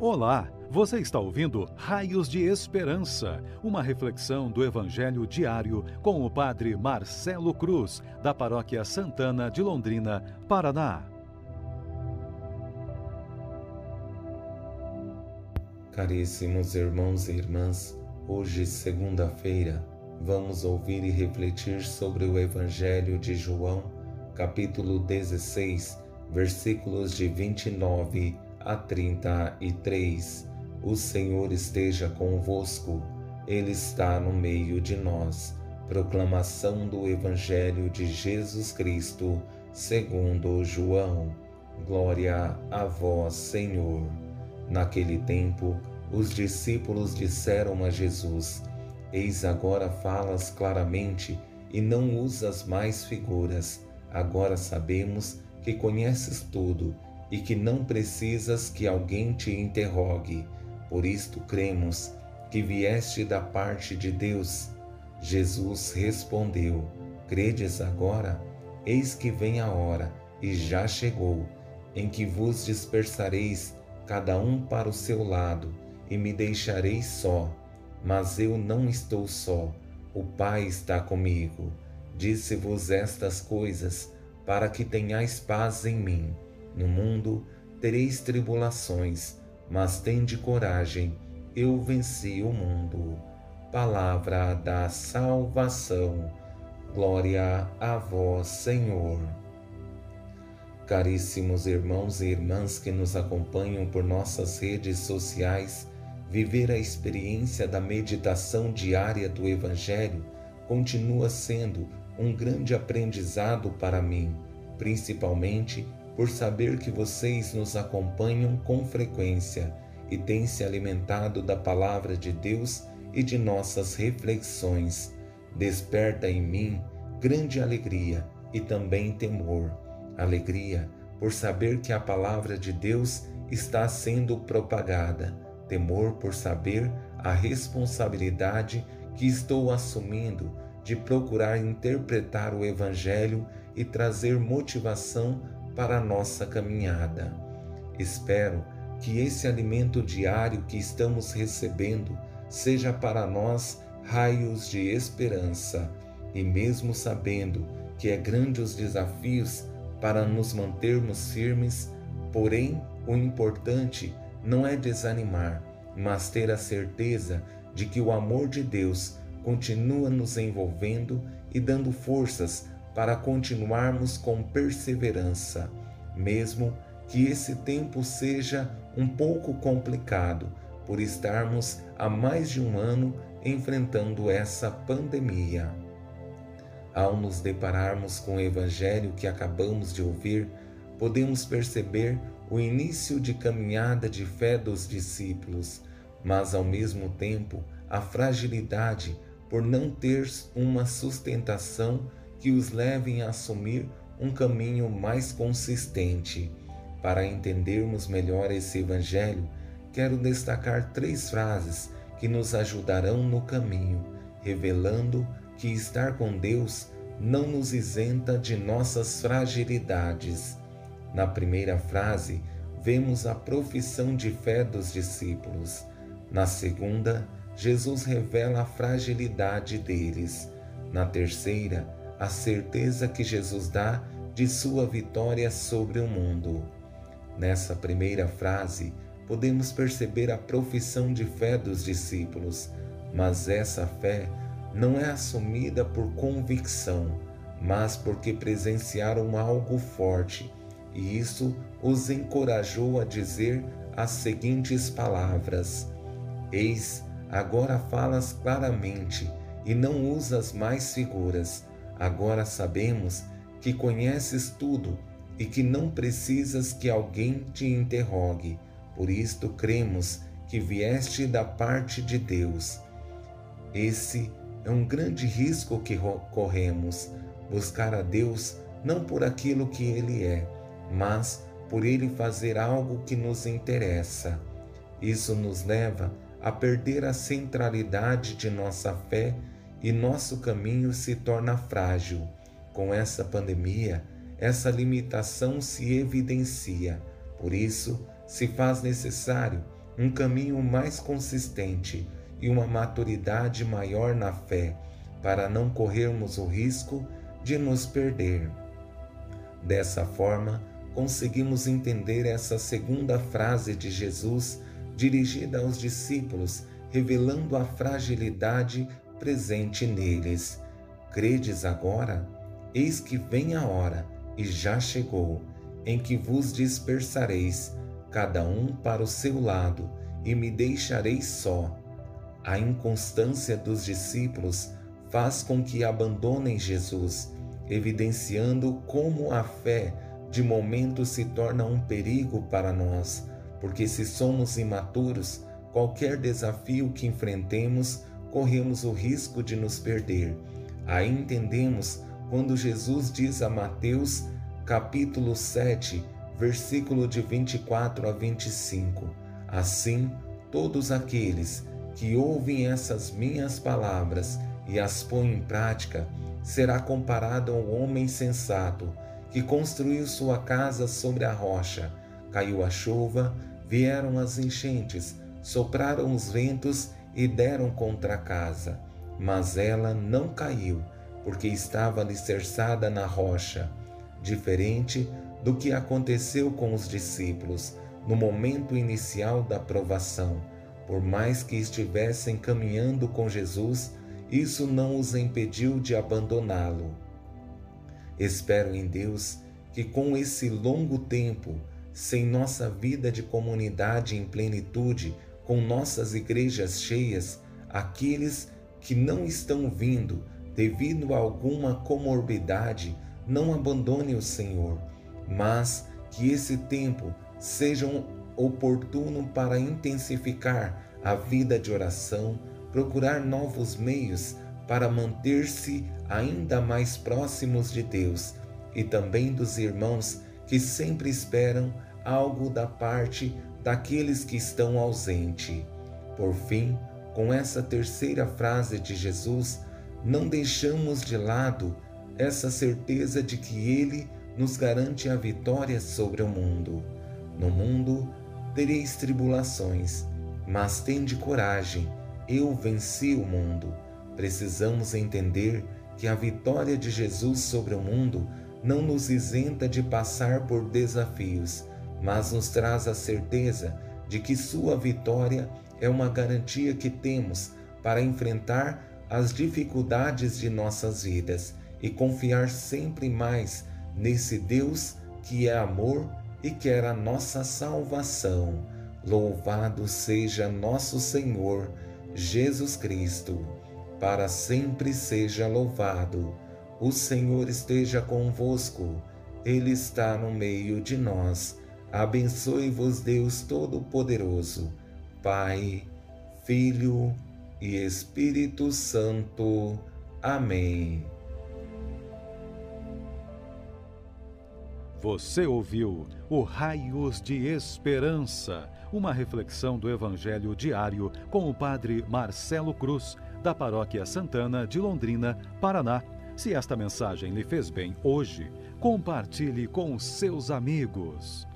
Olá, você está ouvindo Raios de Esperança, uma reflexão do Evangelho diário com o Padre Marcelo Cruz, da Paróquia Santana de Londrina, Paraná. Caríssimos irmãos e irmãs, hoje, segunda-feira, vamos ouvir e refletir sobre o Evangelho de João, capítulo 16, versículos de 29 a 33. O Senhor esteja convosco, Ele está no meio de nós. Proclamação do Evangelho de Jesus Cristo, segundo João. Glória a vós, Senhor. Naquele tempo, os discípulos disseram a Jesus: Eis agora falas claramente e não usas mais figuras. Agora sabemos que conheces tudo e que não precisas que alguém te interrogue. Por isto cremos que vieste da parte de Deus. Jesus respondeu: Credes agora? Eis que vem a hora, e já chegou, em que vos dispersareis, cada um para o seu lado, e me deixareis só. Mas eu não estou só, o Pai está comigo. Disse-vos estas coisas, para que tenhais paz em mim. No mundo tereis tribulações, mas tende coragem, eu venci o mundo. Palavra da salvação. Glória a vós, Senhor. Caríssimos irmãos e irmãs que nos acompanham por nossas redes sociais, viver a experiência da meditação diária do Evangelho continua sendo um grande aprendizado para mim, principalmente por saber que vocês nos acompanham com frequência e têm se alimentado da palavra de Deus e de nossas reflexões. Desperta em mim grande alegria e também temor. Alegria por saber que a palavra de Deus está sendo propagada, temor por saber a responsabilidade que estou assumindo de procurar interpretar o Evangelho e trazer motivação para a nossa caminhada. Espero que esse alimento diário que estamos recebendo seja para nós raios de esperança, e mesmo sabendo que é grande os desafios para nos mantermos firmes, porém o importante não é desanimar, mas ter a certeza de que o amor de Deus continua nos envolvendo e dando forças para continuarmos com perseverança, mesmo que esse tempo seja um pouco complicado, por estarmos há mais de um ano enfrentando essa pandemia. Ao nos depararmos com o Evangelho que acabamos de ouvir, podemos perceber o início de caminhada de fé dos discípulos, mas ao mesmo tempo a fragilidade por não ter uma sustentação que os levem a assumir um caminho mais consistente. Para entendermos melhor esse Evangelho, quero destacar três frases que nos ajudarão no caminho, revelando que estar com Deus não nos isenta de nossas fragilidades. Na primeira frase, vemos a profissão de fé dos discípulos. Na segunda, Jesus revela a fragilidade deles. Na terceira, a certeza que Jesus dá de sua vitória sobre o mundo. Nessa primeira frase, podemos perceber a profissão de fé dos discípulos, mas essa fé não é assumida por convicção, mas porque presenciaram algo forte, e isso os encorajou a dizer as seguintes palavras: Eis, agora falas claramente e não usas mais figuras Agora sabemos que conheces tudo e que não precisas que alguém te interrogue. Por isto cremos que vieste da parte de Deus. Esse é um grande risco que corremos, buscar a Deus não por aquilo que Ele é, mas por Ele fazer algo que nos interessa. Isso nos leva a perder a centralidade de nossa fé e nosso caminho se torna frágil. Com essa pandemia, essa limitação se evidencia. Por isso, se faz necessário um caminho mais consistente e uma maturidade maior na fé, para não corrermos o risco de nos perder. Dessa forma, conseguimos entender essa segunda frase de Jesus dirigida aos discípulos, revelando a fragilidade presente neles. Credes agora? Eis que vem a hora, e já chegou, em que vos dispersareis, cada um para o seu lado, e me deixareis só. A inconstância dos discípulos faz com que abandonem Jesus, evidenciando como a fé de momento se torna um perigo para nós, porque se somos imaturos, qualquer desafio que enfrentemos, corremos o risco de nos perder. Aí entendemos quando Jesus diz a Mateus, capítulo 7, versículo de 24 a 25: Assim, todos aqueles que ouvem essas minhas palavras e as põem em prática, será comparado ao homem sensato que construiu sua casa sobre a rocha. Caiu a chuva, vieram as enchentes, sopraram os ventos e deram contra a casa. Mas ela não caiu, porque estava alicerçada na rocha. Diferente do que aconteceu com os discípulos no momento inicial da provação. Por mais que estivessem caminhando com Jesus, isso não os impediu de abandoná-lo. Espero em Deus que com esse longo tempo, sem nossa vida de comunidade em plenitude, com nossas igrejas cheias, aqueles que não estão vindo devido a alguma comorbidade, não abandonem o Senhor, mas que esse tempo seja um oportuno para intensificar a vida de oração, procurar novos meios para manter-se ainda mais próximos de Deus e também dos irmãos que sempre esperam algo da parte daqueles que estão ausentes. Por fim, com essa terceira frase de Jesus, não deixamos de lado essa certeza de que Ele nos garante a vitória sobre o mundo. No mundo tereis tribulações, mas tende coragem, eu venci o mundo. Precisamos entender que a vitória de Jesus sobre o mundo não nos isenta de passar por desafios, mas nos traz a certeza de que Sua vitória é uma garantia que temos para enfrentar as dificuldades de nossas vidas e confiar sempre mais nesse Deus que é amor e quer a nossa salvação. Louvado seja nosso Senhor Jesus Cristo para sempre seja louvado. O Senhor esteja convosco, Ele está no meio de nós. Abençoe-vos, Deus Todo-Poderoso, Pai, Filho e Espírito Santo. Amém. Você ouviu o Raios de Esperança, uma reflexão do Evangelho diário com o Padre Marcelo Cruz da Paróquia Santana de Londrina, Paraná. Se esta mensagem lhe fez bem hoje, compartilhe com seus amigos.